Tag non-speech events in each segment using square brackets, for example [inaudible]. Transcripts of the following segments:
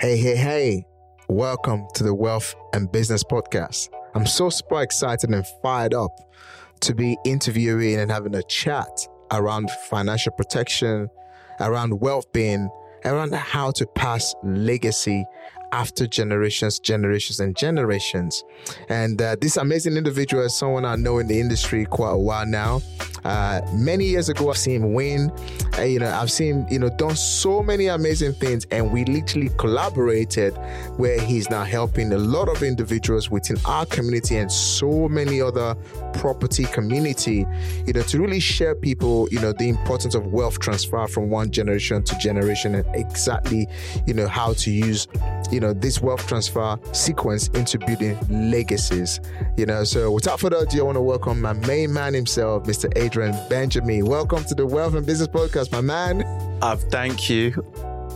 Hey, hey, hey. Welcome to the Wealth and Business Podcast. I'm so super excited and fired up to be interviewing and having a chat around financial protection, around wealth being, around how to pass legacy after generations, generations, and generations. And uh, this amazing individual is someone I know in the industry quite a while now. Uh, many years ago, I've seen him win. Uh, you know, I've seen you know done so many amazing things, and we literally collaborated where he's now helping a lot of individuals within our community and so many other property community. You know, to really share people, you know, the importance of wealth transfer from one generation to generation, and exactly, you know, how to use, you know, this wealth transfer sequence into building legacies. You know, so without further ado, I want to welcome my main man himself, Mr. Adrian Benjamin. Welcome to the Wealth and Business Podcast, my man. Uh, thank you.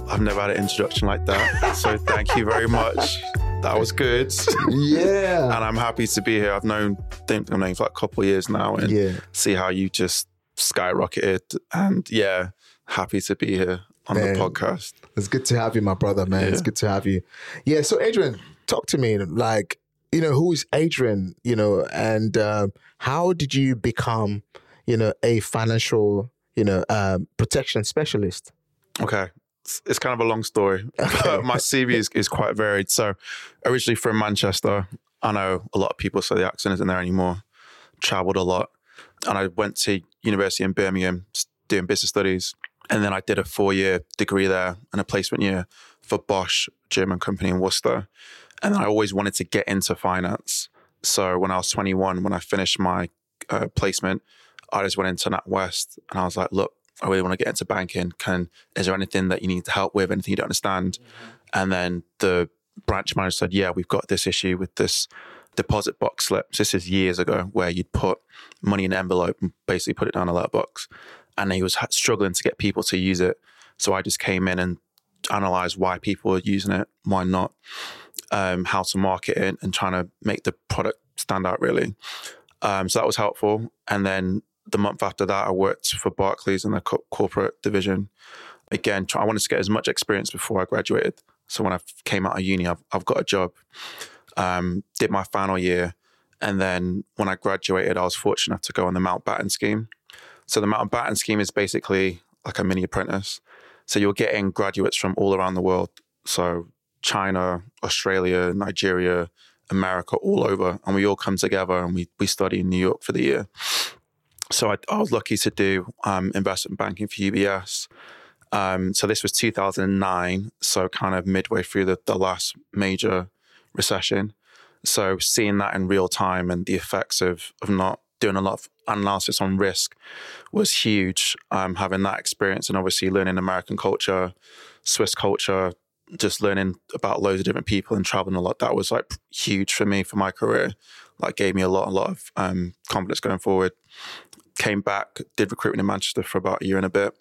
I've never had an introduction like that. So thank you very much. That was good. Yeah. and I'm happy to be here. I've known think I've known for like a couple of years now and Yeah. see how you just skyrocketed. And yeah, happy to be here on Man. the podcast. It's good to have you, my brother, man. It's good to have you. Yeah. So, Adrian, talk to me. Like, you know, who is Adrian? You know, and um, how did you become, you know, a financial, you know, um, protection specialist? Okay. It's, it's kind of a long story, [laughs] but my CV is, is quite varied. So, originally from Manchester, I know a lot of people say the accent isn't there anymore. Traveled a lot, and I went to university in Birmingham doing business studies, and then I did a four year degree there and a placement year for Bosch, German company in Worcester. And I always wanted to get into finance. So when I was 21, when I finished my uh, placement, I just went into NatWest and I was like, look, I really want to get into banking. Can is there anything that you need to help with? Anything you don't understand? And then the branch manager said, yeah, we've got this issue with this deposit box slips. This is years ago where you'd put money in an envelope and basically put it down a letterbox. And he was struggling to get people to use it. So I just came in and analyzed why people were using it, why not, um, how to market it, and trying to make the product stand out really. Um, so that was helpful. And then the month after that, I worked for Barclays in the co- corporate division. Again, I wanted to get as much experience before I graduated. So when I came out of uni, I've, I've got a job. Um, did my final year, and then when I graduated, I was fortunate enough to go on the Mountbatten scheme. So the Mountain Mountbatten scheme is basically like a mini apprentice. So you're getting graduates from all around the world. So China, Australia, Nigeria, America, all over, and we all come together and we we study in New York for the year. So I, I was lucky to do um, investment banking for UBS. Um, so this was 2009, so kind of midway through the, the last major recession. So seeing that in real time and the effects of of not doing a lot of analysis on risk was huge. Um, having that experience and obviously learning American culture, Swiss culture, just learning about loads of different people and traveling a lot. That was like huge for me for my career. Like gave me a lot, a lot of um, confidence going forward. Came back, did recruitment in Manchester for about a year and a bit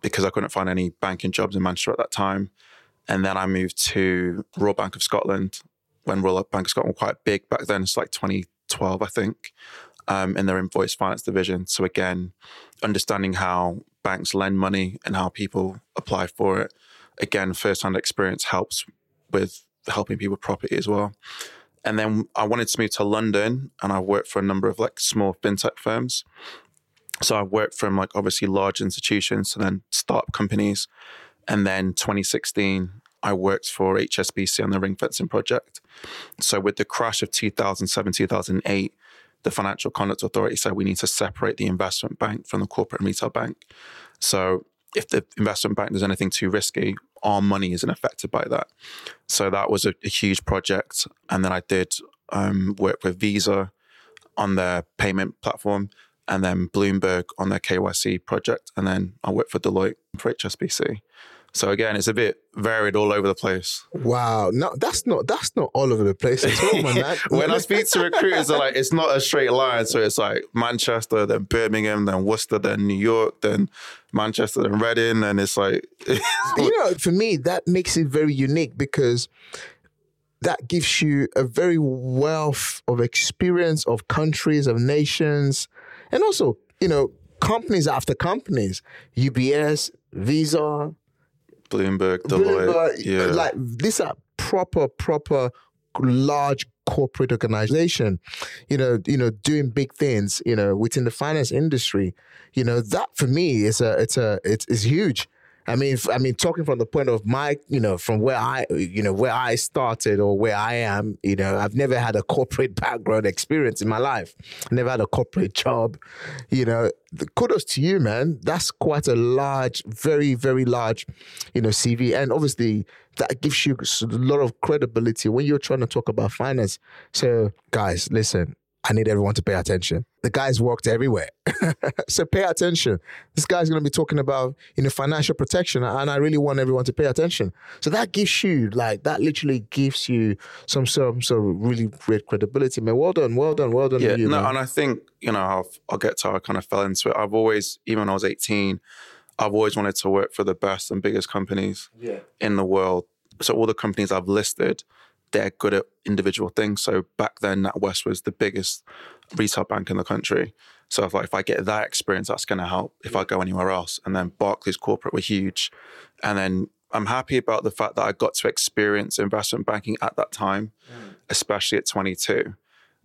because I couldn't find any banking jobs in Manchester at that time. And then I moved to Royal Bank of Scotland when Royal Bank of Scotland were quite big back then. It's like 2012, I think, um, in their invoice finance division. So again, understanding how banks lend money and how people apply for it. Again, first-hand experience helps with helping people with property as well. And then I wanted to move to London, and I worked for a number of like small fintech firms. So I worked from like obviously large institutions and then startup companies. And then 2016, I worked for HSBC on the ring fencing project. So with the crash of 2007, 2008, the Financial Conduct Authority said we need to separate the investment bank from the corporate and retail bank. So if the investment bank does anything too risky, our money isn't affected by that. So that was a, a huge project. And then I did um, work with Visa on their payment platform and then Bloomberg on their KYC project. And then I worked for Deloitte for HSBC. So again, it's a bit varied all over the place. Wow, no, that's not that's not all over the place at all, man. [laughs] when I speak to recruiters, they're like, it's not a straight line. So it's like Manchester, then Birmingham, then Worcester, then New York, then Manchester, then Reading. And it's like, [laughs] you know, for me, that makes it very unique because that gives you a very wealth of experience of countries, of nations, and also, you know, companies after companies, UBS, Visa, Bloomberg, Deloitte. Bloomberg, yeah. like these are proper, proper large corporate organization, you know, you know, doing big things, you know, within the finance industry. You know, that for me is a it's a it's, it's huge. I mean, I mean, talking from the point of my, you know, from where I, you know, where I started or where I am, you know, I've never had a corporate [laughs] background experience in my life. Never had a corporate job. You know, kudos to you, man. That's quite a large, very, very large, you know, CV, and obviously that gives you a lot of credibility when you're trying to talk about finance. So, guys, listen, I need everyone to pay attention. The guy's worked everywhere. [laughs] so pay attention. This guy's going to be talking about, you know, financial protection and I really want everyone to pay attention. So that gives you like that literally gives you some some sort of really great credibility. Man, well done, well done, well done. Yeah, you, no, man. and I think, you know, I'll, I'll get to how I kind of fell into it. I've always, even when I was 18, I've always wanted to work for the best and biggest companies yeah. in the world. So all the companies I've listed, they're good at individual things. So back then, NatWest was the biggest retail bank in the country. So if, like, if I get that experience, that's going to help if I go anywhere else. And then Barclays Corporate were huge. And then I'm happy about the fact that I got to experience investment banking at that time, mm. especially at 22.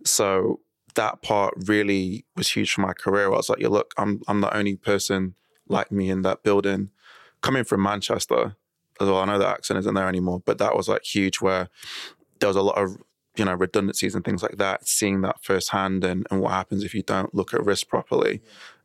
So that part really was huge for my career. I was like, yeah, look, I'm I'm the only person like me in that building. Coming from Manchester, as well, I know that accent isn't there anymore, but that was like huge where there was a lot of you know redundancies and things like that. Seeing that firsthand and, and what happens if you don't look at risk properly,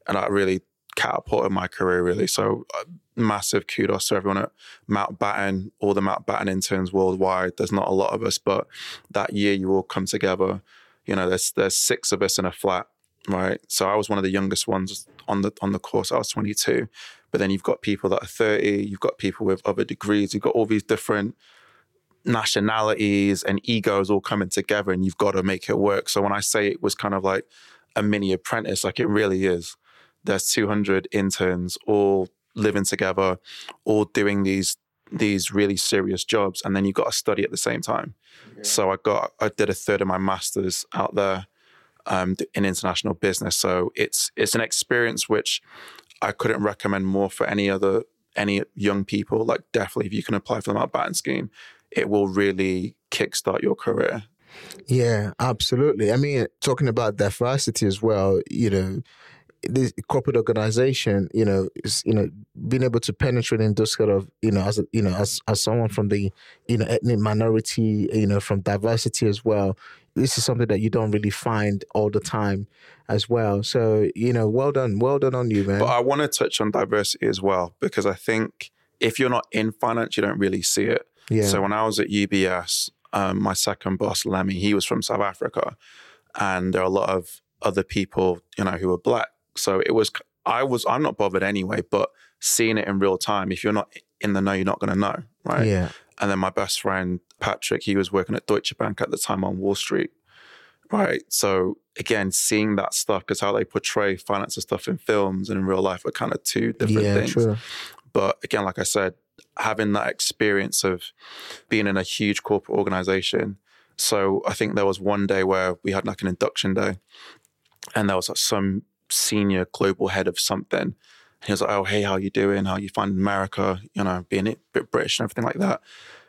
and that really catapulted my career really. So uh, massive kudos to everyone at Mountbatten, all the Mountbatten interns worldwide. There's not a lot of us, but that year you all come together. You know, there's there's six of us in a flat, right? So I was one of the youngest ones on the on the course. I was 22, but then you've got people that are 30. You've got people with other degrees. You've got all these different nationalities and egos all coming together, and you've got to make it work. So when I say it was kind of like a mini apprentice, like it really is. There's 200 interns all living together, all doing these these really serious jobs, and then you've got to study at the same time. So I got I did a third of my masters out there um, in international business. So it's it's an experience which I couldn't recommend more for any other any young people. Like definitely, if you can apply for the Mountbatten scheme, it will really kickstart your career. Yeah, absolutely. I mean, talking about diversity as well, you know, this corporate organization, you know, is you know being able to penetrate in those kind of you know as you know as as someone from the you know ethnic minority, you know, from diversity as well. This is something that you don't really find all the time as well. So you know, well done, well done on you, man. But I want to touch on diversity as well because I think if you're not in finance, you don't really see it. Yeah, So when I was at UBS, um, my second boss, Lemmy, he was from South Africa, and there are a lot of other people, you know, who were black. So it was, I was, I'm not bothered anyway. But seeing it in real time, if you're not in the know, you're not going to know, right? yeah, And then my best friend Patrick, he was working at Deutsche Bank at the time on Wall Street, right? So again, seeing that stuff because how they portray finance and stuff in films and in real life are kind of two different yeah, things. true. But again, like I said, having that experience of being in a huge corporate organization. So I think there was one day where we had like an induction day and there was like some senior global head of something. He was like, Oh, hey, how you doing? How you finding America? You know, being a bit British and everything like that.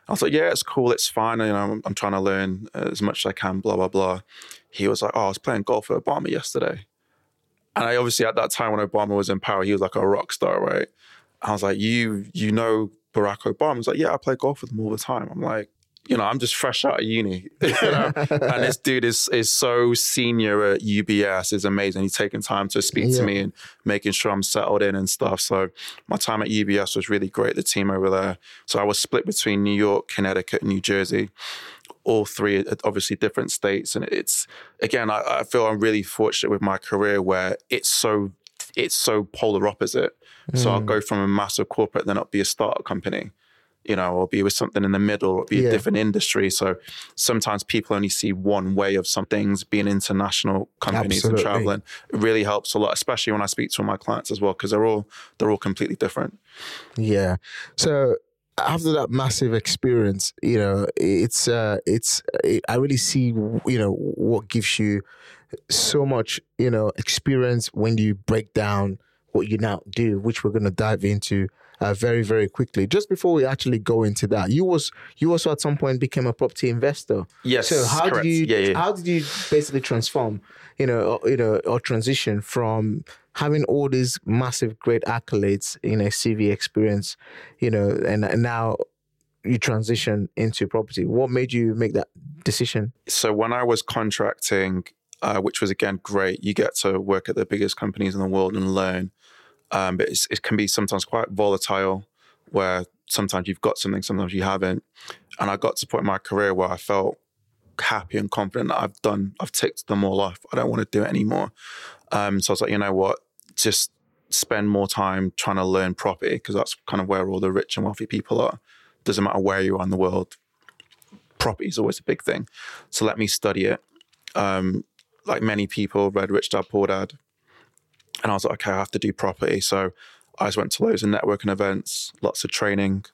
I was like, Yeah, it's cool, it's fine. You know, I'm, I'm trying to learn as much as I can, blah, blah, blah. He was like, Oh, I was playing golf with Obama yesterday. And I obviously at that time when Obama was in power, he was like a rock star, right? I was like, you you know Barack Obama? He's like, yeah, I play golf with him all the time. I'm like, you know, I'm just fresh out of uni, [laughs] you know? and this dude is is so senior at UBS, is amazing. He's taking time to speak Yeah. to me and making sure I'm settled in and stuff. So my time at UBS was really great. The team over there. So I was split between New York, Connecticut, and New Jersey. All three, uh, obviously different states, and it's again, I, I feel I'm really fortunate with my career where it's so it's so polar opposite. So I'll Mm. go from a massive corporate, then I'll be a startup company, you know, or be with something in the middle, or be Yeah. a different industry. So sometimes people only see one way of some things, being international companies Absolutely. and traveling. It really helps a lot, especially when I speak to my clients as well, because they're all they're all completely different. Yeah. So after that massive experience, you know, it's uh it's I really see you know what gives you so much, you know, experience when you break down what you now do, which we're going to dive into uh, very very quickly. Just before we actually go into that, you was you also at some point became a property investor. Yes. So how correct. did you Yeah, yeah. how did you basically transform, you know, or, you know, or transition from having all these massive great accolades in a CV experience, you know, and, and now you transition into property. What made you make that decision? so when I was contracting, uh, which was again great, you get to work at the biggest companies in the world and learn. Um, but it can be sometimes quite volatile, where sometimes you've got something, sometimes you haven't. And I got to a point in my career where I felt happy and confident that I've done, I've ticked them all off. I don't want to do it anymore. Um, so I was like, you know what, just spend more time trying to learn property because that's kind of where all the rich and wealthy people are. Doesn't matter where you are in the world, property is always a big thing. So let me study it. Um, like many people, read Rich Dad Poor Dad, and I was like, okay, I have to do property. So I just went to loads of networking events, lots of training,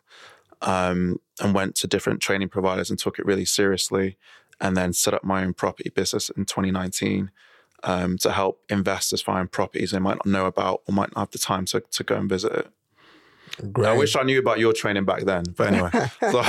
um, and went to different training providers and took it really seriously. And then set up my own property business in 2019 um, to help investors find properties they might not know about or might not have the time to, to go and visit it. Great. I wish I knew about your training back then, but anyway, [laughs] so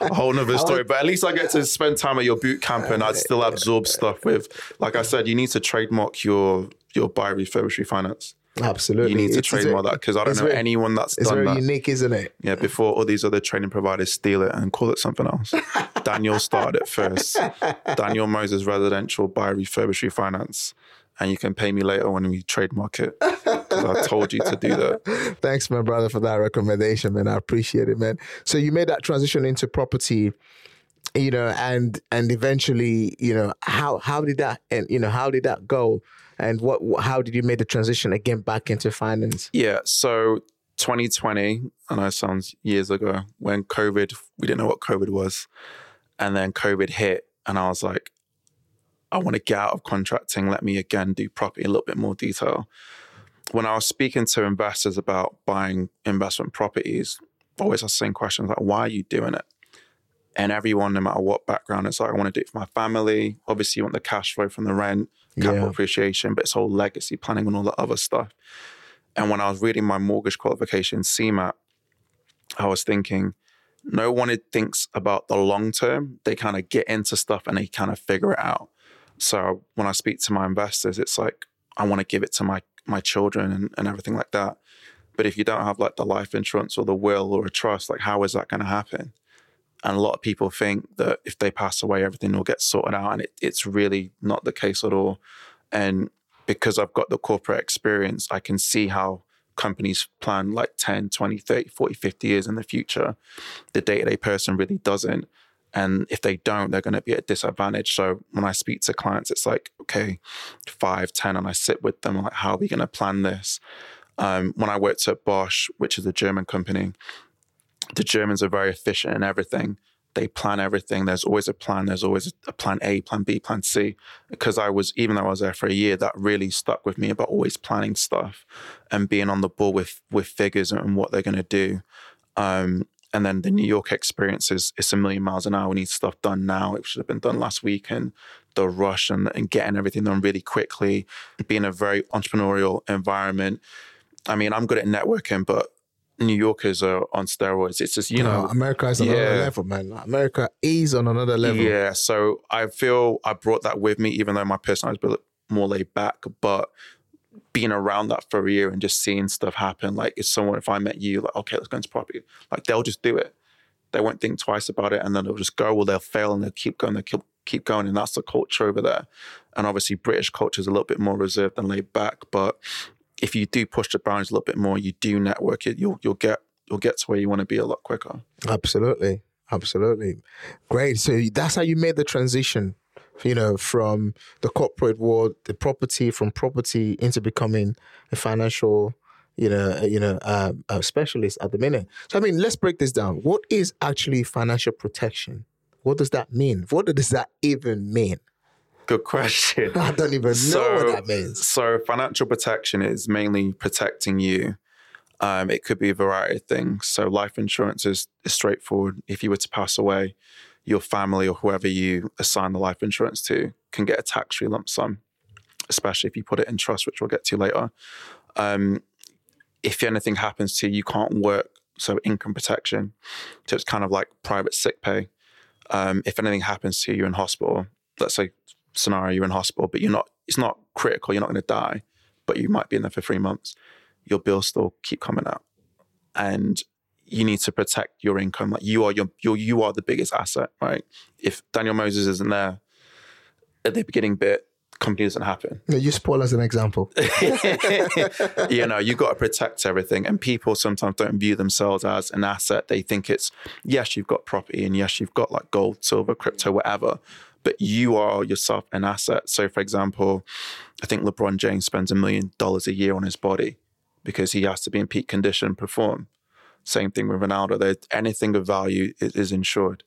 a whole nother story. But at least I get to spend time at your boot camp, and I'd still absorb stuff with. Like I said, you need to trademark your your buy refurbish refinance. Absolutely. You need to It's- trademark that because I don't know very- anyone that's It's done very that. unique, isn't it? Yeah, before all these other training providers steal it and call it something else. [laughs] Daniel started it first. Daniel Moses Residential Buy Refurbish Refinance. And you can pay me later when we trademark it. I told you to do that. [laughs] Thanks, my brother, for that recommendation, man. I appreciate it, man. So you made that transition into property, you know, and and eventually, you know, how how did that and you know how did that go, and what how did you make the transition again back into finance? Yeah. So 2020, I know it sounds years ago, when COVID, we didn't know what COVID was. And then COVID hit, and I was like, I want to get out of contracting. Let me again do property in a little bit more detail. When I was speaking to investors about buying investment properties, always ask the same questions like, why are you doing it? And everyone, no matter what background, it's like, I want to do it for my family. Obviously, you want the cash flow from the rent, capital Yeah. appreciation, but it's all legacy planning and all that other stuff. And when I was reading my mortgage qualification, CeMAP, I was thinking, no one thinks about the long term. They kind of get into stuff and they kind of figure it out. So when I speak to my investors, it's like, I want to give it to my my children and, and everything like that. But if you don't have like the life insurance or the will or a trust, like how is that going to happen? And a lot of people think that if they pass away, everything will get sorted out. And it, it's really not the case at all. And because I've got the corporate experience, I can see how companies plan like 10, 20, 30, 40, 50 years in the future. The day to day person really doesn't. And if they don't, they're going to be at a disadvantage. So when I speak to clients, it's like, okay, five, 10, and I sit with them, like, how are we going to plan this? Um, when I worked at Bosch, which is a German company, the Germans are very efficient in everything. They plan everything. There's always a plan. There's always a plan A, plan B, plan C. Because I was, even though I was there for a year, that really stuck with me about always planning stuff and being on the ball with with figures and what they're going to do. Um, and then the New mm-hmm. York experience is it's a million miles an hour. We need stuff done now. It should have been done last week. And the rush and, and getting everything done really quickly, being a very entrepreneurial environment. I mean, I'm good at networking, but New Yorkers are on steroids. It's just, you know, America is on another level, man. America is on another level. yeah. So I feel I brought that with me, even though my personality is a bit more laid back. But being around that for a year and just seeing stuff happen, like if someone, if I met you, like, okay, let's go into property, like they'll just do it. They won't think twice about it and then they'll just go, well, they'll fail and they'll keep going, they'll keep, keep going. And that's the culture over there. And obviously, British culture is a little bit more reserved and laid back. But if you do push the boundaries a little bit more, you do network it, you'll, you'll get, you'll get to where you want to be a lot quicker. Absolutely. Absolutely. Great. So that's how you made the transition, you know, from the corporate world, the property, from property into becoming a financial, you know, you know, uh, a specialist at the minute. So, I mean, let's break this down. What is actually financial protection? What does that mean? What does that even mean? Good question. [laughs] I don't even know what that means. So financial protection is mainly protecting you. Um, it could be a variety of things. So life insurance is, is straightforward. If you were to pass away, your family or whoever you assign the life insurance to can get a tax-free lump sum, especially if you put it in trust, which we'll get to later. Um, if anything happens to you, you can't work so income protection. So it's kind of like private sick pay. Um, if anything happens to you you're in hospital, let's say scenario you're in hospital, but you're not, it's not critical, you're not going to die, but you might be in there for three months, your bills still keep coming out. And you need to protect your income. Like you are your, your you are the biggest asset, right? If Daniel Moses isn't there at the beginning bit, company doesn't happen. No, you spoil as an example. [laughs] [laughs] you know, you got to protect everything. And people sometimes don't view themselves as an asset. They think it's, yes, you've got property and yes, you've got like gold, silver, crypto, whatever, but you are yourself an asset. So, for example, I think LeBron James spends a million dollars a year on his body because he has to be in peak condition and perform. Same thing with Ronaldo. Anything of value is, is insured.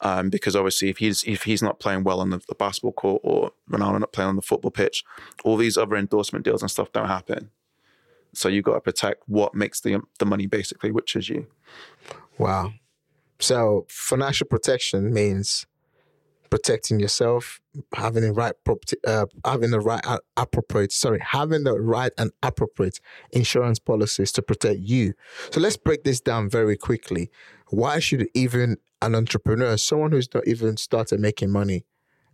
Um, because obviously, if he's if he's not playing well on the, the, basketball court or Ronaldo not playing on the football pitch, all these other endorsement deals and stuff don't happen. So you've got to protect what makes the the money basically, which is you. Wow. So financial protection means protecting yourself, having the right property, uh, having the right uh, appropriate, sorry, having the right and appropriate insurance policies to protect you. So let's break this down very quickly. Why should even an entrepreneur, someone who's not even started making money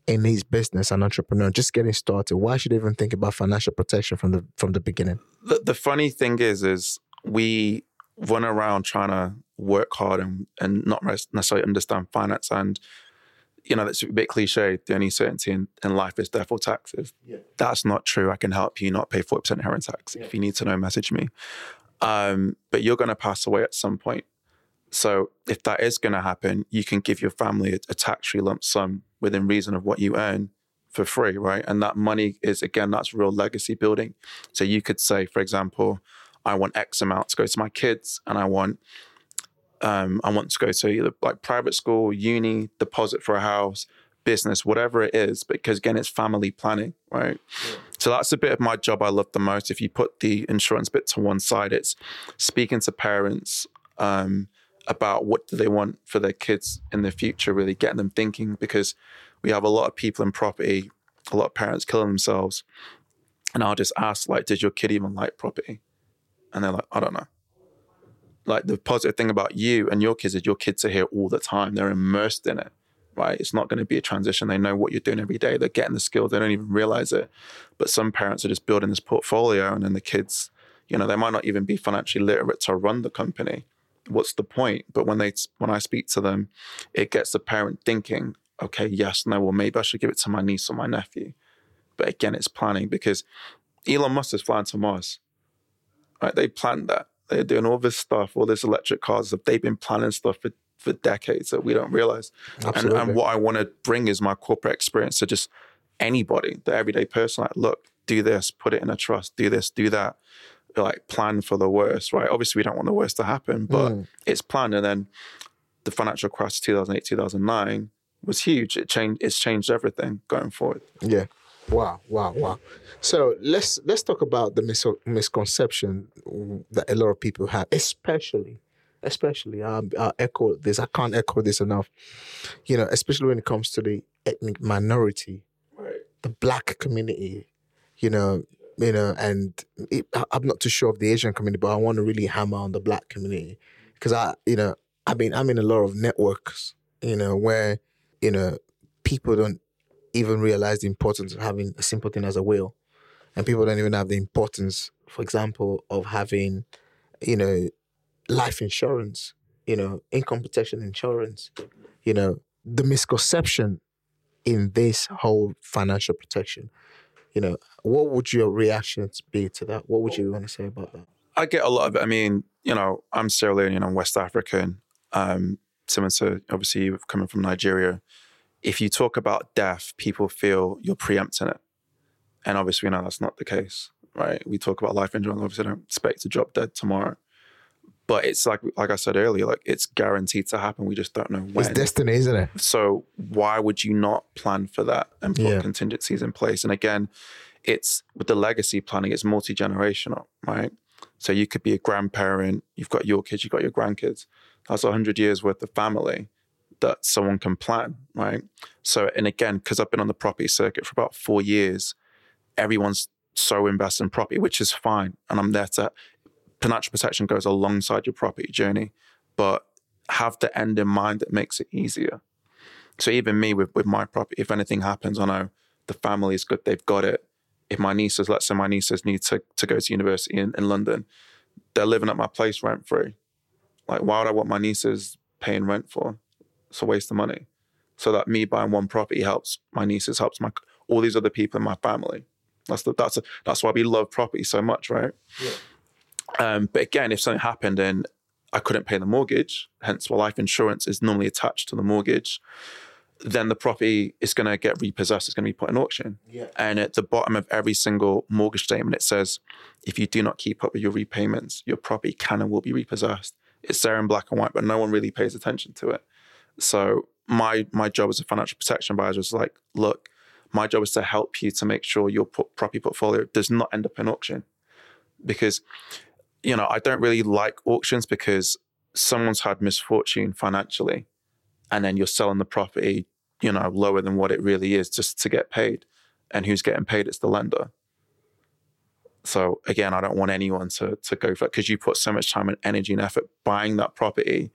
in his business, an entrepreneur, just getting started, why should they even think about financial protection from the from the beginning? The, the funny thing is, is we run around trying to work hard and, and not necessarily understand finance and you know, that's a bit cliche. The only certainty in, in life is death or taxes. Yeah. That's not true. I can help you not pay 40% inheritance tax. Yeah. If you need to know, message me. Um, but you're going to pass away at some point. So if that is going to happen, you can give your family a, a tax-free lump sum within reason of what you earn for free, right? And that money is, again, that's real legacy building. So you could say, for example, I want X amount to go to my kids and I want um, I want to go to either like private school, uni, deposit for a house, business, whatever it is, because again, it's family planning, right? Yeah. So that's a bit of my job I love the most. If you put the insurance bit to one side, it's speaking to parents um, about what do they want for their kids in the future, really getting them thinking, because we have a lot of people in property, a lot of parents killing themselves. And I'll just ask, like, did your kid even like property? And they're like, I don't know like the positive thing about you and your kids is your kids are here all the time. They're immersed in it, right? It's not going to be a transition. They know what you're doing every day. They're getting the skills. They don't even realize it. But some parents are just building this portfolio and then the kids, you know, they might not even be financially literate to run the company. What's the point? But when they, when I speak to them, it gets the parent thinking, okay, yes, no, well, maybe I should give it to my niece or my nephew. But again, it's planning because Elon Musk is flying to Mars. Right? They planned that they're doing all this stuff, all this electric cars stuff. They've been planning stuff for, for decades that we don't realize. And, and, what I want to bring is my corporate experience to just anybody, the everyday person. Like, look, do this, put it in a trust, do this, do that. Like, plan for the worst, right? Obviously, we don't want the worst to happen, but mm. it's planned. And then the financial crash 2008, 2009 was huge. It changed, it's changed everything going forward. Yeah. Wow, wow, wow. So let's let's talk about the mis- misconception that a lot of people have, especially, especially. Um, I echo this. I can't echo this enough. You know, especially when it comes to the ethnic minority, right. the black community. You know, you know, and it, I'm not too sure of the Asian community, but I want to really hammer on the black community because I, you know, I mean, I'm in a lot of networks, you know, where you know people don't even realize the importance of having a simple thing as a will. And people don't even have the importance, for example, of having, you know, life insurance, you know, income protection insurance, you know, the misconception in this whole financial protection. You know, what would your reactions be to that? What would you want to say about that? I get a lot of it. I mean, you know, I'm Sierra Leonean, I'm West African. Um, similar to obviously coming from Nigeria if you talk about death, people feel you're preempting it. And obviously, we know that's not the case, right? We talk about life insurance. Obviously, I don't expect to drop dead tomorrow. But it's like, like I said earlier, like it's guaranteed to happen. We just don't know when. It's destiny, isn't it? So why would you not plan for that and put yeah. contingencies in place? And again, it's with the legacy planning, it's multi generational, right? So you could be a grandparent, you've got your kids, you've got your grandkids. That's a hundred years worth of family that someone can plan, right? So, and again, because I've been on the property circuit for about four years, everyone's so invested in property, which is fine. And I'm there to financial protection goes alongside your property journey, but have the end in mind that makes it easier. So even me with, with my property, if anything happens, I know the family is good, they've got it. If my nieces, let's say my nieces need to, to go to university in, in London, they're living at my place rent free. Like, why would I want my nieces paying rent for? It's a waste of money. So that me buying one property helps my nieces, helps my all these other people in my family. That's the, that's a, that's why we love property so much, right? Yeah. Um, but again, if something happened and I couldn't pay the mortgage, hence why life insurance is normally attached to the mortgage, then the property is going to get repossessed. It's going to be put in auction. Yeah. And at the bottom of every single mortgage statement, it says, if you do not keep up with your repayments, your property can and will be repossessed. It's there in black and white, but no one really pays attention to it. So my my job as a financial protection advisor is like, look, my job is to help you to make sure your property portfolio does not end up in auction. Because, you know, I don't really like auctions because someone's had misfortune financially and then you're selling the property, you know, lower than what it really is just to get paid. And who's getting paid? It's the lender. So again, I don't want anyone to to go for it because you put so much time and energy and effort buying that property.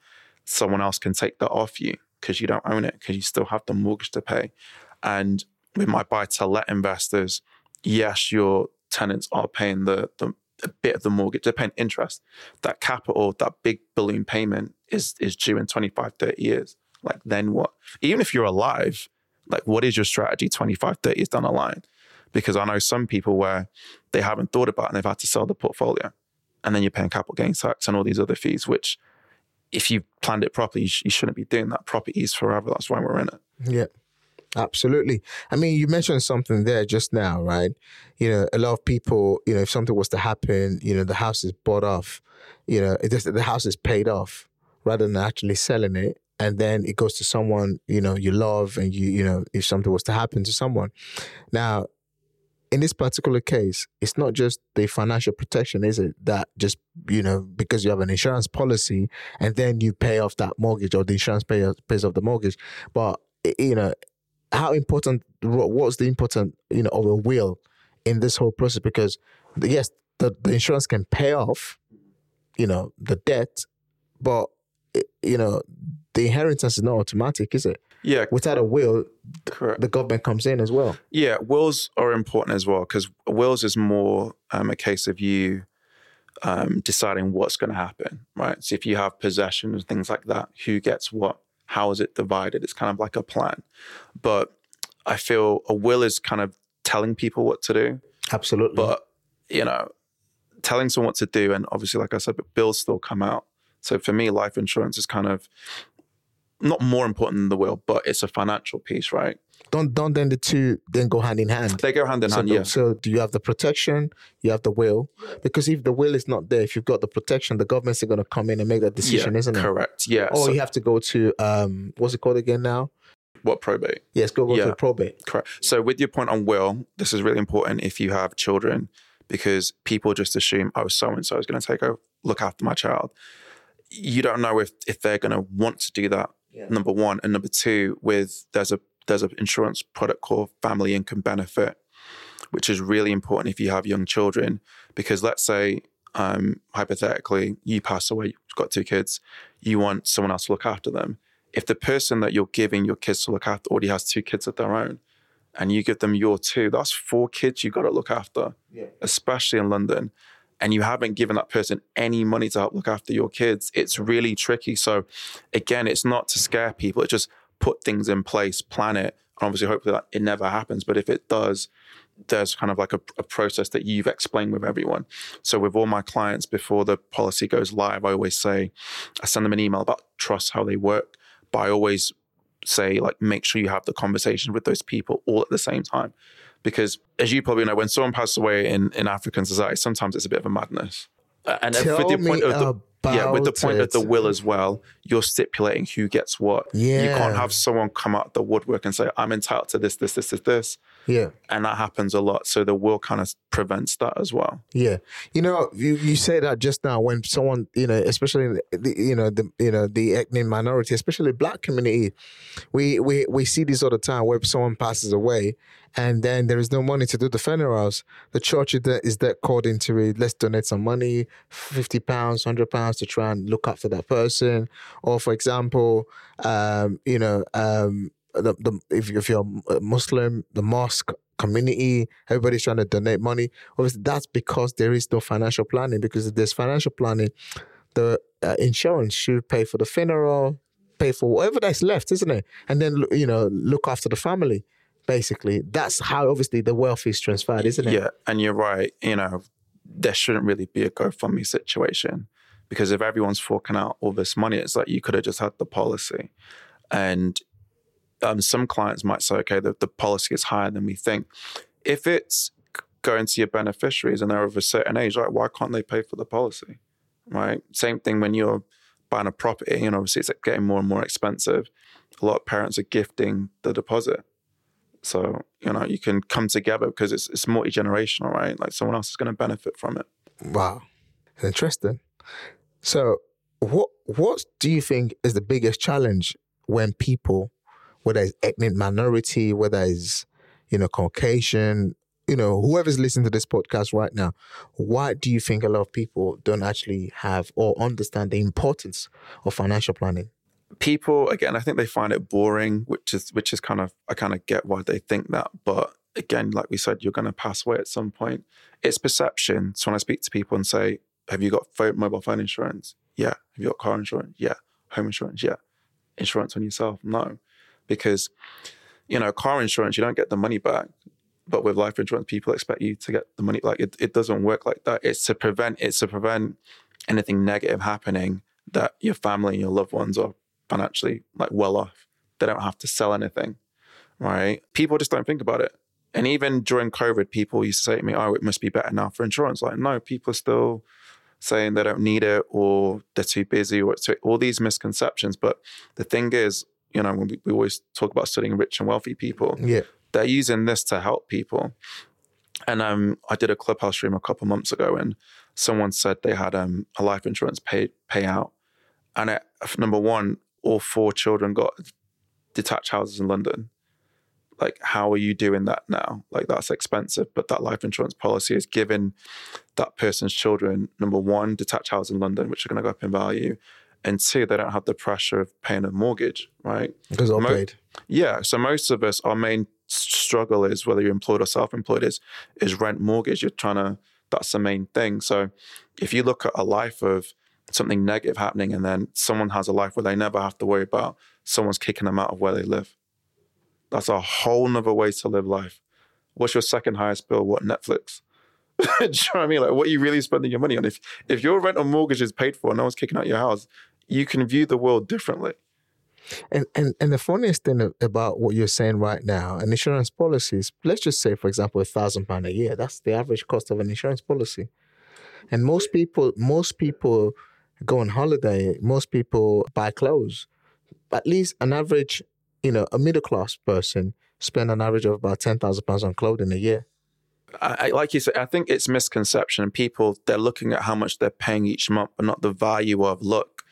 Someone else can take that off you because you don't own it because you still have the mortgage to pay. And with my buy to let investors, yes, your tenants are paying the, the a bit of the mortgage, they're paying interest. That capital, that big balloon payment is is due in 25, 30 years. Like then what? Even if you're alive, like what is your strategy 25, 30 years down the line? Because I know some people where they haven't thought about and they've had to sell the portfolio. And then you're paying capital gains tax and all these other fees, which if you planned it properly, you, sh- you shouldn't be doing that. Property is forever. That's why we're in it. Yeah. Absolutely. I mean, you mentioned something there just now, right? You know, a lot of people, you know, if something was to happen, you know, the house is bought off, you know, it just, the house is paid off rather than actually selling it. And then it goes to someone, you know, you love and you, you know, if something was to happen to someone. Now, in this particular case, it's not just the financial protection, is it? That just, you know, because you have an insurance policy and then you pay off that mortgage or the insurance pay, pays off the mortgage. But, you know, how important what's the important you know of a will in this whole process because yes the, the insurance can pay off you know the debt but you know the inheritance is not automatic is it yeah without a will correct. the government comes in as well yeah wills are important as well because wills is more um, a case of you um, deciding what's going to happen right so if you have possession and things like that who gets what how is it divided? It's kind of like a plan. But I feel a will is kind of telling people what to do. Absolutely. But, you know, telling someone what to do, and obviously, like I said, but bills still come out. So for me, life insurance is kind of not more important than the will, but it's a financial piece, right? Don't don't then the two then go hand in hand? They go hand in so hand. The, yeah. So do you have the protection? You have the will. Because if the will is not there, if you've got the protection, the government's are going to come in and make that decision, yeah, isn't it? Correct. Yeah. Or so, you have to go to um, what's it called again now? What probate? Yes, go go yeah. to probate. Correct. So with your point on will, this is really important if you have children, because people just assume, oh, so and so is going to take over, look after my child. You don't know if if they're going to want to do that yeah. Number one, and number two, with there's a there's an insurance product called Family Income Benefit, which is really important if you have young children, because let's say um, hypothetically you pass away, you've got two kids, you want someone else to look after them. If the person that you're giving your kids to look after already has two kids of their own, and you give them your two, that's four kids you've got to look after, yeah. especially in London and you haven't given that person any money to help look after your kids, it's really tricky. So, again, it's not to scare people, it's just put things in place, plan it. And obviously, hopefully, that it never happens. But if it does, there's kind of like a, a, process that you've explained with everyone. So, with all my clients, before the policy goes live, I always say, I send them an email about trust, how they work. But I always say, like, make sure you have the conversation with those people all at the same time because as you probably know, when someone passes away in, in African society, sometimes it's a bit of a madness. Uh, and Tell me the, yeah, with the about point of the will as well, you're stipulating who gets what. yeah You can't have someone come out the woodwork and say, I'm entitled to this, this, this, this, this. Yeah. And that happens a lot. So the will kind of prevents that as well. Yeah, you know, you, you say that just now when someone, you know, especially the, you know the you know the ethnic minority, especially black community, we we we see this all the time where someone passes away and then there is no money to do the funerals. The church is that is that called into it. Let's donate some money, fifty pounds, hundred pounds to try and look after that person. Or for example, um, you know, um, the, the if if you're Muslim, the mosque community, everybody's trying to donate money. Obviously, that's because there is no financial planning. Because if there's financial planning, the uh, insurance should pay for the funeral, pay for whatever that's left, isn't it? And then you know look after the family. Basically, that's how obviously the wealth is transferred, isn't it? Yeah. And you're right. You know, there shouldn't really be a GoFundMe situation because if everyone's forking out all this money, it's like you could have just had the policy. And um, some clients might say, okay, the, the policy is higher than we think. If it's going to your beneficiaries and they're of a certain age, like why can't they pay for the policy? Right. Same thing when you're buying a property, and obviously it's getting more and more expensive. A lot of parents are gifting the deposit. So, you know, you can come together because it's it's multi generational, right? Like someone else is going to benefit from it. Wow, interesting. So, what what do you think is the biggest challenge when people, whether it's ethnic minority, whether it's you know Caucasian, you know whoever's listening to this podcast right now, why do you think a lot of people don't actually have or understand the importance of financial planning? people again i think they find it boring which is which is kind of i kind of get why they think that but again like we said you're going to pass away at some point it's perception so when i speak to people and say have you got phone, mobile phone insurance? Yeah. Have you got car insurance? Yeah. Home insurance? Yeah. Insurance on yourself? No. Because you know car insurance you don't get the money back. But with life insurance people expect you to get the money like it, it doesn't work like that. It's to prevent it's to prevent anything negative happening that your family and your loved ones are financially like well off. They don't have to sell anything, right? People just don't think about it. And even during COVID, people used to say to me, "Oh, it must be better now for insurance." Like, no, people are still saying they don't need it or they're too busy or it's too, all these misconceptions. But the thing is, you know, when we, we always talk about studying rich and wealthy people, Yeah, they're using this to help people. And um, I did a clubhouse stream a couple months ago, and someone said they had um, a life insurance pay payout, and it, number one, all four children got detached houses in London. Like, how are you doing that now? Like, that's expensive, but that life insurance policy is giving that person's children number one, detached houses in London, which are going to go up in value, and two, they don't have the pressure of paying a mortgage, right? because all Mo- paid. Yeah. So most of us, our main struggle is whether you're employed or self-employed is is rent mortgage. You're trying to. That's the main thing. So if you look at a life of something negative happening, and then someone has a life where they never have to worry about someone's kicking them out of where they live, that's a whole nother way to live life. What's your second highest bill? What Netflix? [laughs] Do you know what I mean? Like, what are you really spending your money on? If if your rent or mortgage is paid for, and no one's kicking out your house, you can view the world differently. And, and and the funniest thing about what you're saying right now, an insurance policies, let's just say, for example, a thousand pound a year. That's the average cost of an insurance policy. And most people, most people go on holiday. Most people buy clothes. At least an average, you know, a middle class person spend an average of about ten thousand pounds on clothing a year. I, I- like you said, I think it's misconception. People they're looking at how much they're paying each month, but not the value of look.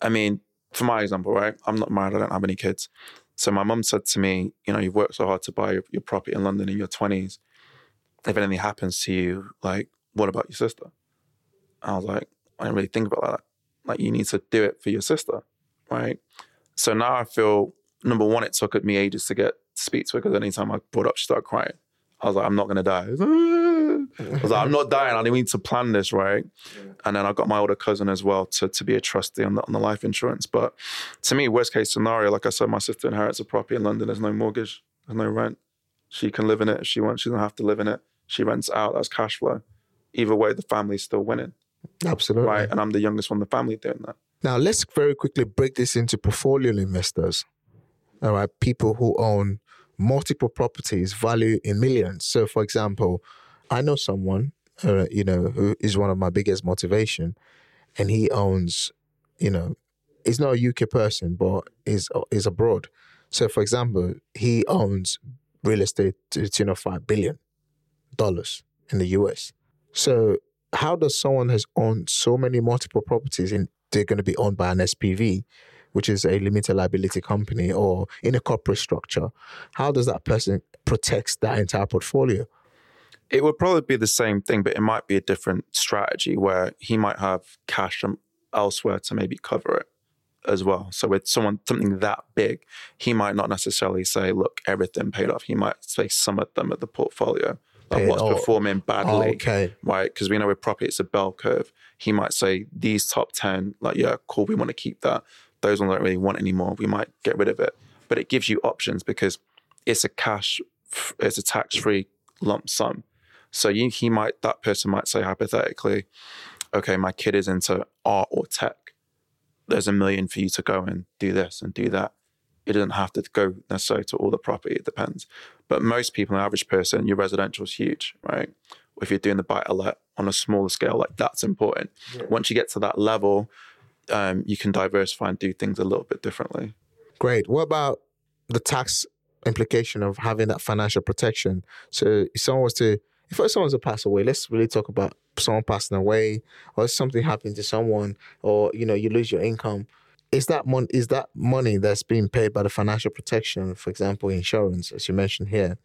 I mean, for my example, right? I'm not married. I don't have any kids. So my mum said to me, you know, you've worked so hard to buy your, your property in London in your 20s. If anything happens to you, like, what about your sister? I was like, I didn't really think about that. Like, you need to do it for your sister, right? So now I feel number one, it took me ages to get to speak to her because anytime I brought up, she started crying. I was like, I'm not gonna die. [laughs] I was like, I'm not dying. I need to plan this, right? And then I got my older cousin as well to, to be a trustee on the, on the life insurance. But to me, worst case scenario, like I said, my sister inherits a property in London. There's no mortgage, there's no rent. She can live in it if she wants. She doesn't have to live in it. She rents out. That's cash flow. Either way, the family's still winning, Absolutely. right? And I'm the youngest one in the family doing that. Now, let's very quickly break this into portfolio investors. All right, people who own multiple properties value in millions. So, for example, I know someone, uh, you know, who is one of my biggest motivation, and he owns, you know, he's not a UK person, but is is abroad. So, for example, he owns real estate to tune of five billion dollars in the US. So, how does someone has owned so many multiple properties and they're going to be owned by an SPV, which is a limited liability company or in a corporate structure? How does that person protects that entire portfolio? It would probably be the same thing, but it might be a different strategy where he might have cash elsewhere to maybe cover it as well. So with someone something that big, he might not necessarily say, "Look, everything paid off." He might say some of them at the portfolio, like what's oh, performing badly, okay. right? Because we know with property it's a bell curve. He might say these top ten, like yeah, cool, we want to keep that. Those ones I don't really want anymore. We might get rid of it, but it gives you options because it's a cash, it's a tax free lump sum. So you, he might, that person might say hypothetically, okay, my kid is into art or tech. There's a million for you to go and do this and do that. It doesn't have to go necessarily to all the property. It depends. But most people, an average person, your residential is huge, right? If you're doing the buy to let on a smaller scale, like that's important. Yeah. Once you get to that level, um, you can diversify and do things a little bit differently. Great. What about the tax implication of having that financial protection? So if someone was to if someone was to pass away, let's really talk about someone passing away or something happening to someone or you know you lose your income is that mon- is that money that's being paid by the financial protection for example insurance as you mentioned here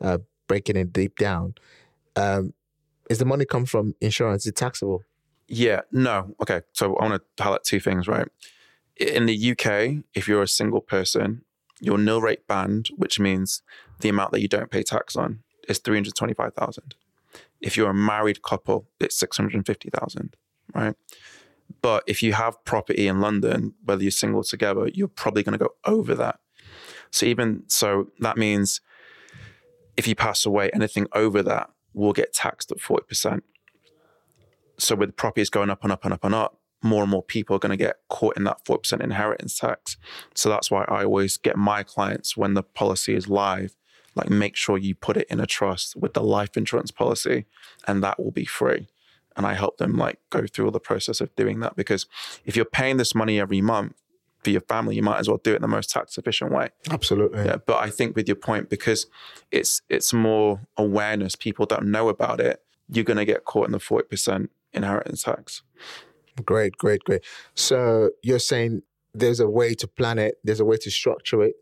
uh, breaking it deep down um, is the money come from insurance is it taxable yeah no okay so i want to highlight two things right in the uk if you're a single person your nil rate band which means the amount that you don't pay tax on is 325,000. If you're a married couple, it's 650,000, right? But if you have property in London, whether you're single or together, you're probably going to go over that. So even so, that means if you pass away, anything over that will get taxed at 40%. So with properties going up and up and up and up, more and more people are going to get caught in that 4% inheritance tax. So that's why I always get my clients when the policy is live like make sure you put it in a trust with the life insurance policy and that will be free. And i help them like go through all the process of doing that because if you're paying this money every month for your family you might as well do it in the most tax efficient way. Absolutely. Yeah but i think with your point because it's it's more awareness people don't know about it you're going to get caught in the 40% inheritance tax great great great so you're saying there's a way to plan it there's a way to structure it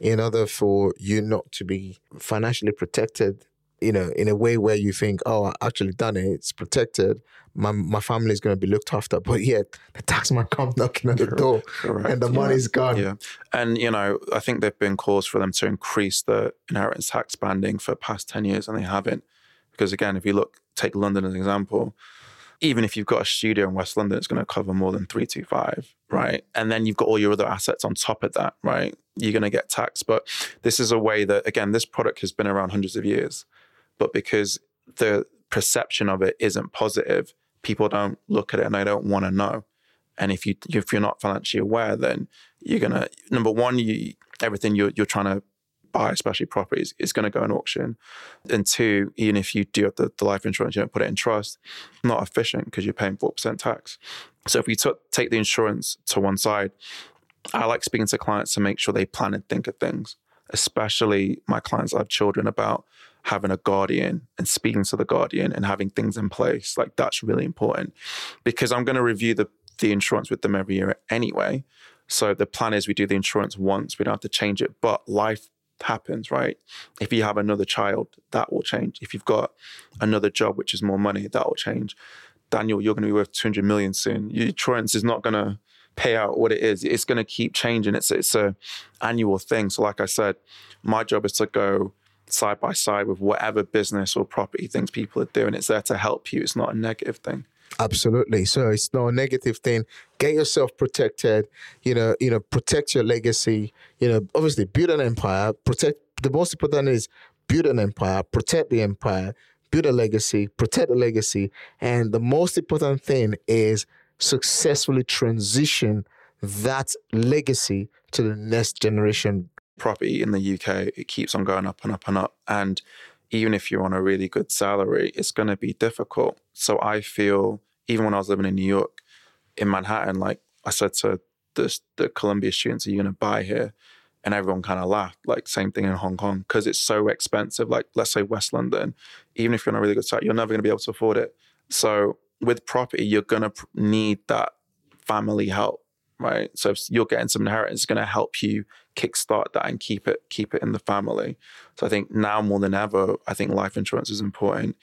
in order for you not to be financially protected, you know, in a way where you think, oh, I actually done it, it's protected, my my family is going to be looked after. [laughs] But yet the taxman comes knocking at the door Correct. and the money's gone. Yeah. And, you know, I think there've been calls for them to increase the inheritance tax banding for past 10 years and they haven't. Because again, if you look, take London as an example, even if you've got a studio in West London, it's going to cover more than 325, right? And then you've got all your other assets on top of that, right? You're going to get taxed. But this is a way that, again, this product has been around hundreds of years. But because the perception of it isn't positive, people don't look at it and they don't want to know. And if you if you're not financially aware, then you're gonna number one, you everything you're you're trying to buy, especially properties, is going to go in auction. And two, even if you do have the, the life insurance, you don't put it in trust, not efficient because you're paying 4% tax. So if we t- take the insurance to one side, I like speaking to clients to make sure they plan and think of things, especially my clients that have children about having a guardian and speaking to the guardian and having things in place. Like that's really important because I'm going to review the, the insurance with them every year anyway. So the plan is we do the insurance once, we don't have to change it, but life happens, right? If you have another child, that will change. If you've got another job, which is more money, that will change. Daniel, you're going to be worth 200 million soon. Your insurance is not going to pay out what it is. It's going to keep changing. It's it's a annual thing. So, like I said, my job is to go side by side with whatever business or property things people are doing. It's there to help you. It's not a negative thing. Absolutely. So it's not a negative thing. Get yourself protected. You know, you know, protect your legacy. You know, obviously build an empire. Protect. The most important is build an empire. Protect the empire. Build a legacy. Protect the legacy. And the most important thing is successfully transition that legacy to the next generation. Property in the UK, it keeps on going up and up and up. And even if you're on a really good salary, it's going to be difficult. So I feel, even when I was living in New York, in Manhattan, like I said to the, the Columbia students, are you going to buy here? And everyone kind of laughed. Like same thing in Hong Kong because it's so expensive. Like let's say West London, even if you're on a really good site, you're never going to be able to afford it. So with property, you're going to need that family help, right? So if you're getting some inheritance, it's going to help you kickstart that and keep it keep it in the family. So I think now more than ever, I think life insurance is important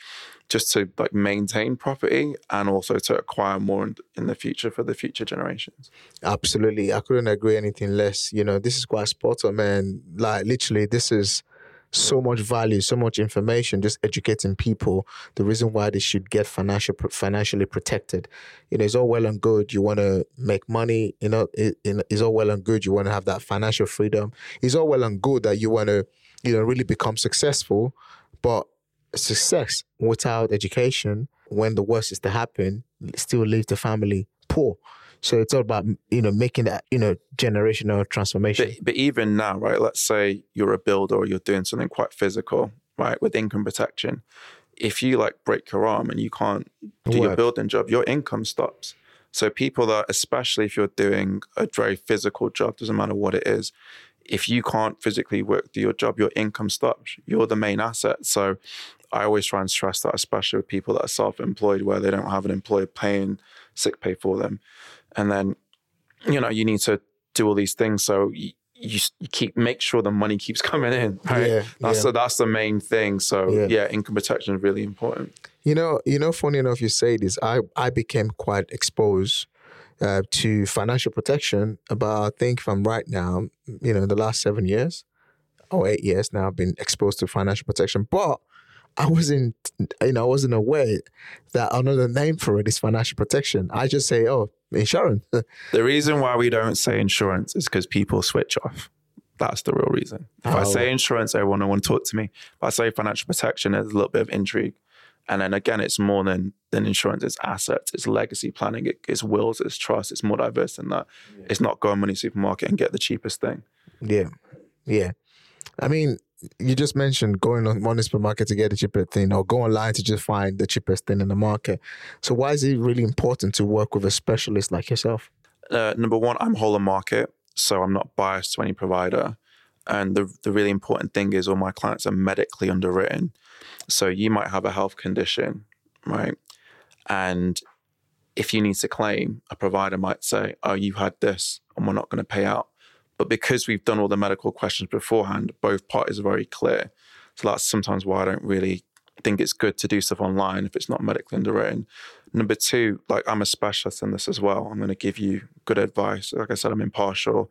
just to like maintain property and also to acquire more in, the future for the future generations. Absolutely. I couldn't agree anything less. You know, this is quite spot on, man. Like literally, this is so much value, so much information, just educating people the reason why they should get financial financially protected. You know, it's all well and good. You want to make money. You know, it, it's all well and good. You want to have that financial freedom. It's all well and good that you want to, you know, really become successful. But success without education, when the worst is to happen, still leaves the family poor. So it's all about you know making that you know generational transformation. But, but even now, right? Let's say you're a builder or you're doing something quite physical, right? With income protection, if you like break your arm and you can't do Work. your building job, your income stops. So people that, especially if you're doing a very physical job, doesn't matter what it is, if you can't physically work do your job, your income stops. You're the main asset. So I always try and stress that, especially with people that are self-employed, where they don't have an employer paying sick pay for them. And then you know you need to do all these things. So you, you, you keep make sure the money keeps [laughs] coming in right? Yeah, that's yeah. the that's the main thing. So yeah. yeah income protection is really important. You know you know funny enough you say this. I i became quite exposed uh, to financial protection about i think if i'm right now you know in the last seven years or eight years now i've been exposed to financial protection. But I wasn't, you know, I wasn't aware that another name for it is financial protection. I just say, oh, insurance. [laughs] the reason why we don't say insurance is because people switch off. That's the real reason. If oh. I say insurance, everyone will want to talk to me. If I say financial protection, there's a little bit of intrigue. And then again, it's more than than insurance. It's assets, it's legacy planning, it, it's wills, it's trust. It's more diverse than that. Yeah. It's not go on money supermarket and get the cheapest thing. Yeah, yeah. I mean, you just mentioned going on one supermarket to get the cheapest thing or go online to just find the cheapest thing in the market. So why is it really important to work with a specialist like yourself? Uh, number one, I'm whole of market, so I'm not biased to any provider. And the the really important thing is all my clients are medically underwritten. So you might have a health condition, right? And if you need to claim, a provider might say, "Oh, you had this, and we're not going to pay out." But because we've done all the medical questions beforehand, both parties are very clear. So that's sometimes why I don't really think it's good to do stuff online if it's not medically underwritten. Number two, like I'm a specialist in this as well. I'm going to give you good advice. Like I said, I'm impartial.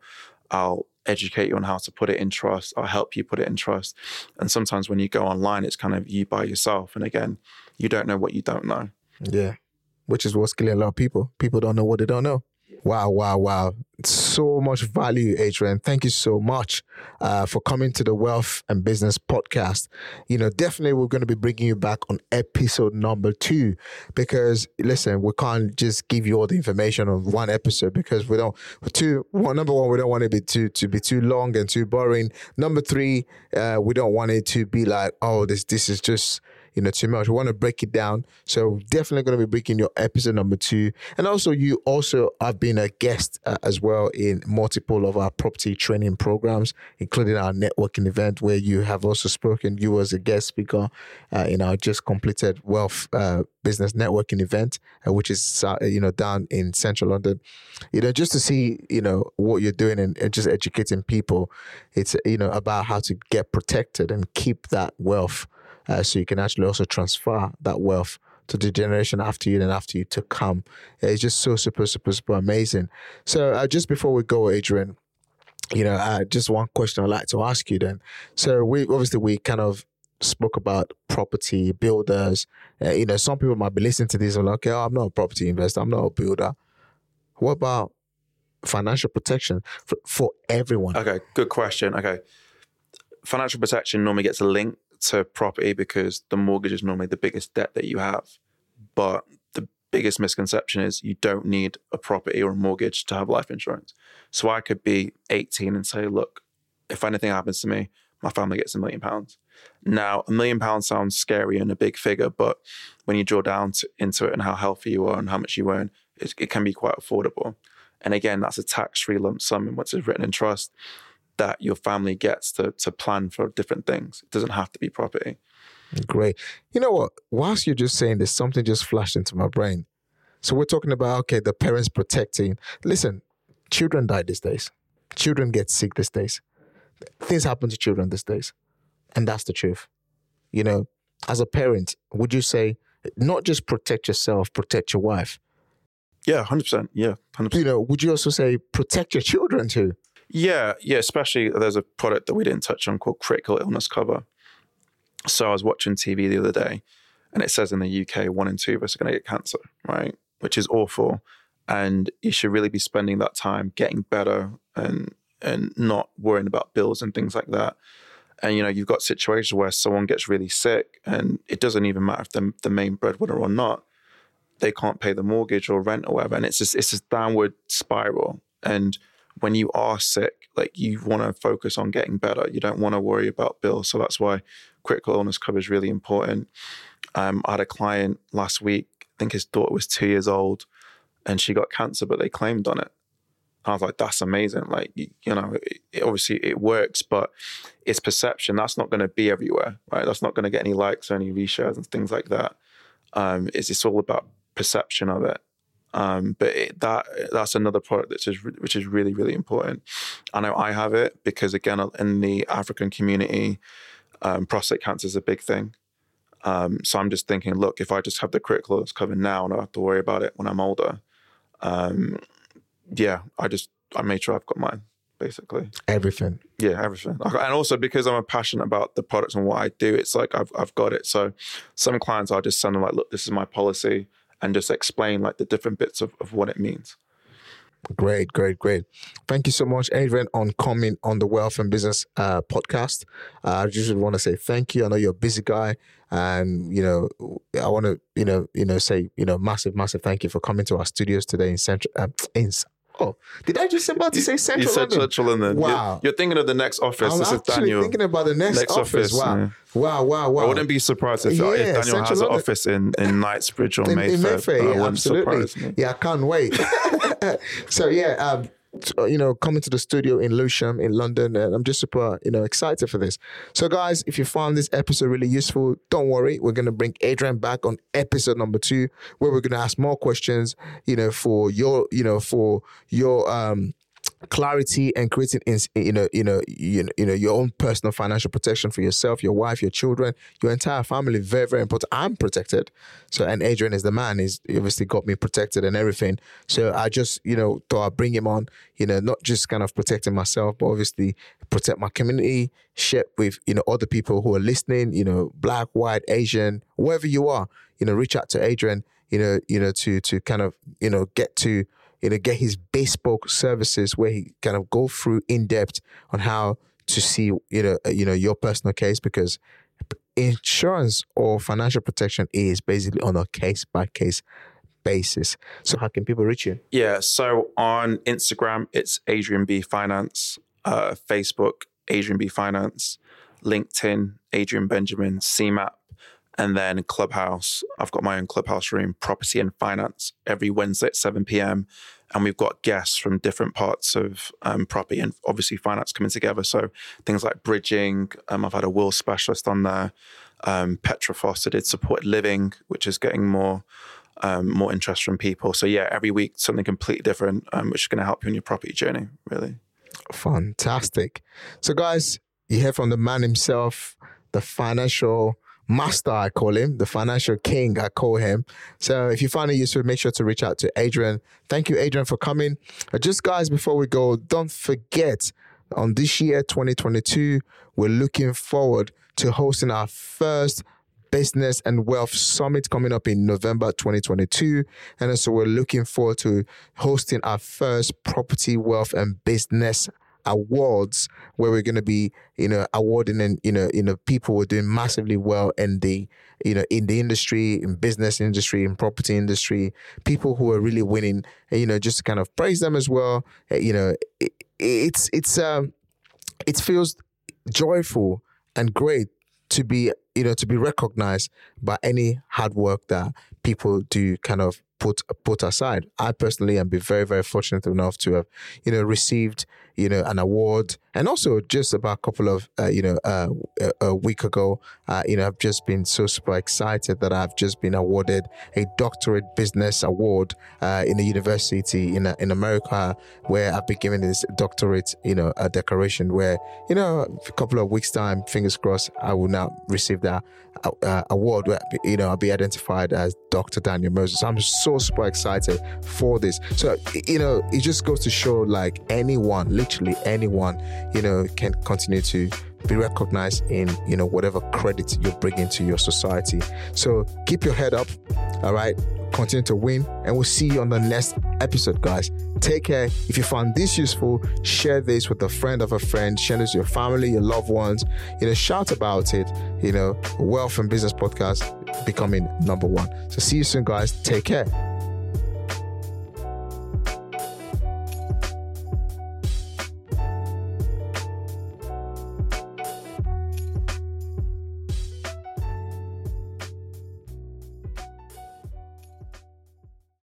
I'll educate you on how to put it in trust. I'll help you put it in trust. And sometimes when you go online, it's kind of you by yourself. And again, you don't know what you don't know. Yeah. Which is what's killing a lot of people. People don't know what they don't know. Wow, wow, wow. So much value, Adrian. Thank you so much uh, for coming to the Wealth and Business Podcast. You know, definitely we're going to be bringing you back on episode number two because, listen, we can't just give you all the information on one episode because we don't, two, well, number one, we don't want it to be too, to be too long and too boring. Number three, uh, we don't want it to be like, oh, this, this is just, you know, too much. We want to break it down. So definitely going to be breaking your episode number two. And also, you also have been a guest uh, as well in multiple of our property training programs, including our networking event where you have also spoken. You was a guest speaker uh, in our just completed wealth uh, business networking event, uh, which is uh, you know down in central London. You know, just to see you know what you're doing and, and just educating people. It's you know about how to get protected and keep that wealth uh, so you can actually also transfer that wealth to the generation after you and after you to come. It's just so super, super, super amazing. So uh, just before we go, Adrian, you know, uh, just one question I'd like to ask you then. So we obviously we kind of spoke about property builders. Uh, you know, some people might be listening to this and like, okay, oh, I'm not a property investor, I'm not a builder. What about financial protection for, for everyone? Okay, good question. Okay. Financial protection normally gets a link to property because the mortgage is normally the biggest debt that you have. But the biggest misconception is you don't need a property or a mortgage to have life insurance. So I could be 18 and say, look, if anything happens to me, my family gets a million pounds. Now, a million pounds sounds scary and a big figure, but when you draw down to, into it and how healthy you are and how much you earn, it, it can be quite affordable. And again, that's a tax-free lump sum and once it's written in trust that your family gets to to plan for different things. It doesn't have to be property. Great. You know what? Whilst you're just saying this, something just flashed into my brain. So we're talking about okay, the parents protecting. Listen, children die these days. Children get sick these days. Things happen to children these days. And that's the truth. You know, as a parent, would you say not just protect yourself, protect your wife? Yeah, hundred percent. Yeah, 100%. You know, would you also say protect your children too? Yeah, yeah. Especially there's a product that we didn't touch on called critical illness cover. So I was watching TV the other day, and it says in the UK one in two of us are going to get cancer, right? Which is awful, and you should really be spending that time getting better and and not worrying about bills and things like that. And you know, you've got situations where someone gets really sick, and it doesn't even matter if they're the main breadwinner or not. They can't pay the mortgage or rent or whatever, and it's just it's this downward spiral. And when you are sick, like you want to focus on getting better. You don't want to worry about bills. So that's why critical illness cover is really important. Um, I had a client last week. I think his daughter was two years old, and she got cancer, but they claimed on it. I was like, that's amazing. Like, you, you know, it, it- obviously it works, but it's perception. That's not going to be everywhere, right? That's not going to get any likes or any reshares and things like that. Um, it's, it's all about perception of it. Um, but it, that that's another product that's just, which is really really important. I know I have it because again in the African community, um, prostate cancer is a big thing. Um, so I'm just thinking, look, if I just have the critical illness cover now and I don't have to worry about it when I'm older, um, yeah, I just I made sure I've got mine basically. Everything. Yeah, everything. And also because I'm passionate about the products and what I do, it's like I've I've got it. So some clients I just send them like, look, this is my policy, and just explain like the different bits of, of what it means. Great, great, great. Thank you so much, Adrian, on coming on the Wealth and Business uh, podcast. Uh, I just want to say thank you. I know you're a busy guy, and you know, I want to, you know, you know, say, you know, massive, massive thank you for coming to our studios today in Central. Uh, in oh, did I just about to say Central you said London? Central London. You're- Wow. You're, thinking of the next office. I'm this is actually Daniel. thinking about the next, Next office. office, Wow. yeah. wow, wow, wow. I wouldn't be surprised if, if Daniel Central has an office in, in Knightsbridge or in, Mayfair. in Mayfair, yeah, absolutely. Yeah, I can't wait. [laughs] so yeah, um, t- uh, you know, coming to the studio in Lewisham in London, and I'm just super, you know, excited for this. So guys, if you found this episode really useful, don't worry, we're gonna bring Adrian back on episode number two, where we're gonna ask more questions, you know, for your, you know, for your um clarity and creating you know you know you know, you know your own personal financial protection for yourself your wife your children your entire family very very important i'm protected so and adrian is the man he's obviously got me protected and everything so i just you know thought i'd bring him on you know not just kind of protecting myself but obviously protect my community share with you know other people who are listening you know black white asian wherever you are you know reach out to adrian you know you know to to kind of you know get to you know, get his bespoke services where he kind of go through in depth on how to see, you know, uh, you know, your personal case because insurance or financial protection is basically on a case by case basis. So how can people reach you? Yeah. So on Instagram, it's Adrian B Finance. Uh, Facebook, Adrian B Finance. LinkedIn, Adrian Benjamin, CeMAP. And then Clubhouse. I've got my own Clubhouse room, Property and Finance, every Wednesday at 7 p.m. And we've got guests from different parts of um, property and obviously finance coming together. So things like bridging. Um, I've had a will specialist on there. Um, Petra Foster did supported living, which is getting more um, more interest from people. So yeah, every week something completely different, um, which is going to help you on your property journey. Really. Fantastic. So, guys, you hear from the man himself, the financial master, I call him, the financial king, I call him. So, if you find it useful, make sure to reach out to Adrian. Thank you, Adrian, for coming. Uh, Just, guys, before we go, don't forget on this year, 2022, we're looking forward to hosting our first Business and Wealth Summit coming up in November 2022. And so we're looking forward to hosting our first Property, Wealth, and Business Awards, where we're going to be, you know, awarding and you know, you know, people who are doing massively well in the, you know, in the industry, in business industry, in property industry, people who are really winning, you know, just to kind of praise them as well. Uh, You know, it, it's it's um, it feels joyful and great to be you know to be recognized by any hard work that people do kind of put put aside. I personally am be very very fortunate enough to have you know received you know an award and also just about a couple of uh, you know uh, a, a, week ago uh, you know I've just been so super excited that I've just been awarded a doctorate business award uh, in a university in in America where I've been given this doctorate you know a decoration where you know a couple of weeks time fingers crossed I will now receive that uh, award where you know I'll be identified as Dr. Daniel Moses. I'm so super excited for this. So you know it just goes to show like anyone literally anyone, you know, can continue to be recognized in, you know, whatever credit you're bringing to your society. So keep your head up. All right. Continue to win. And we'll see you on the next episode, guys. Take care. If you found this useful, share this with a friend of a friend, share this with your family, your loved ones. You know, shout about it. You know, Wealth and Business Podcast becoming number one. So see you soon, guys. Take care.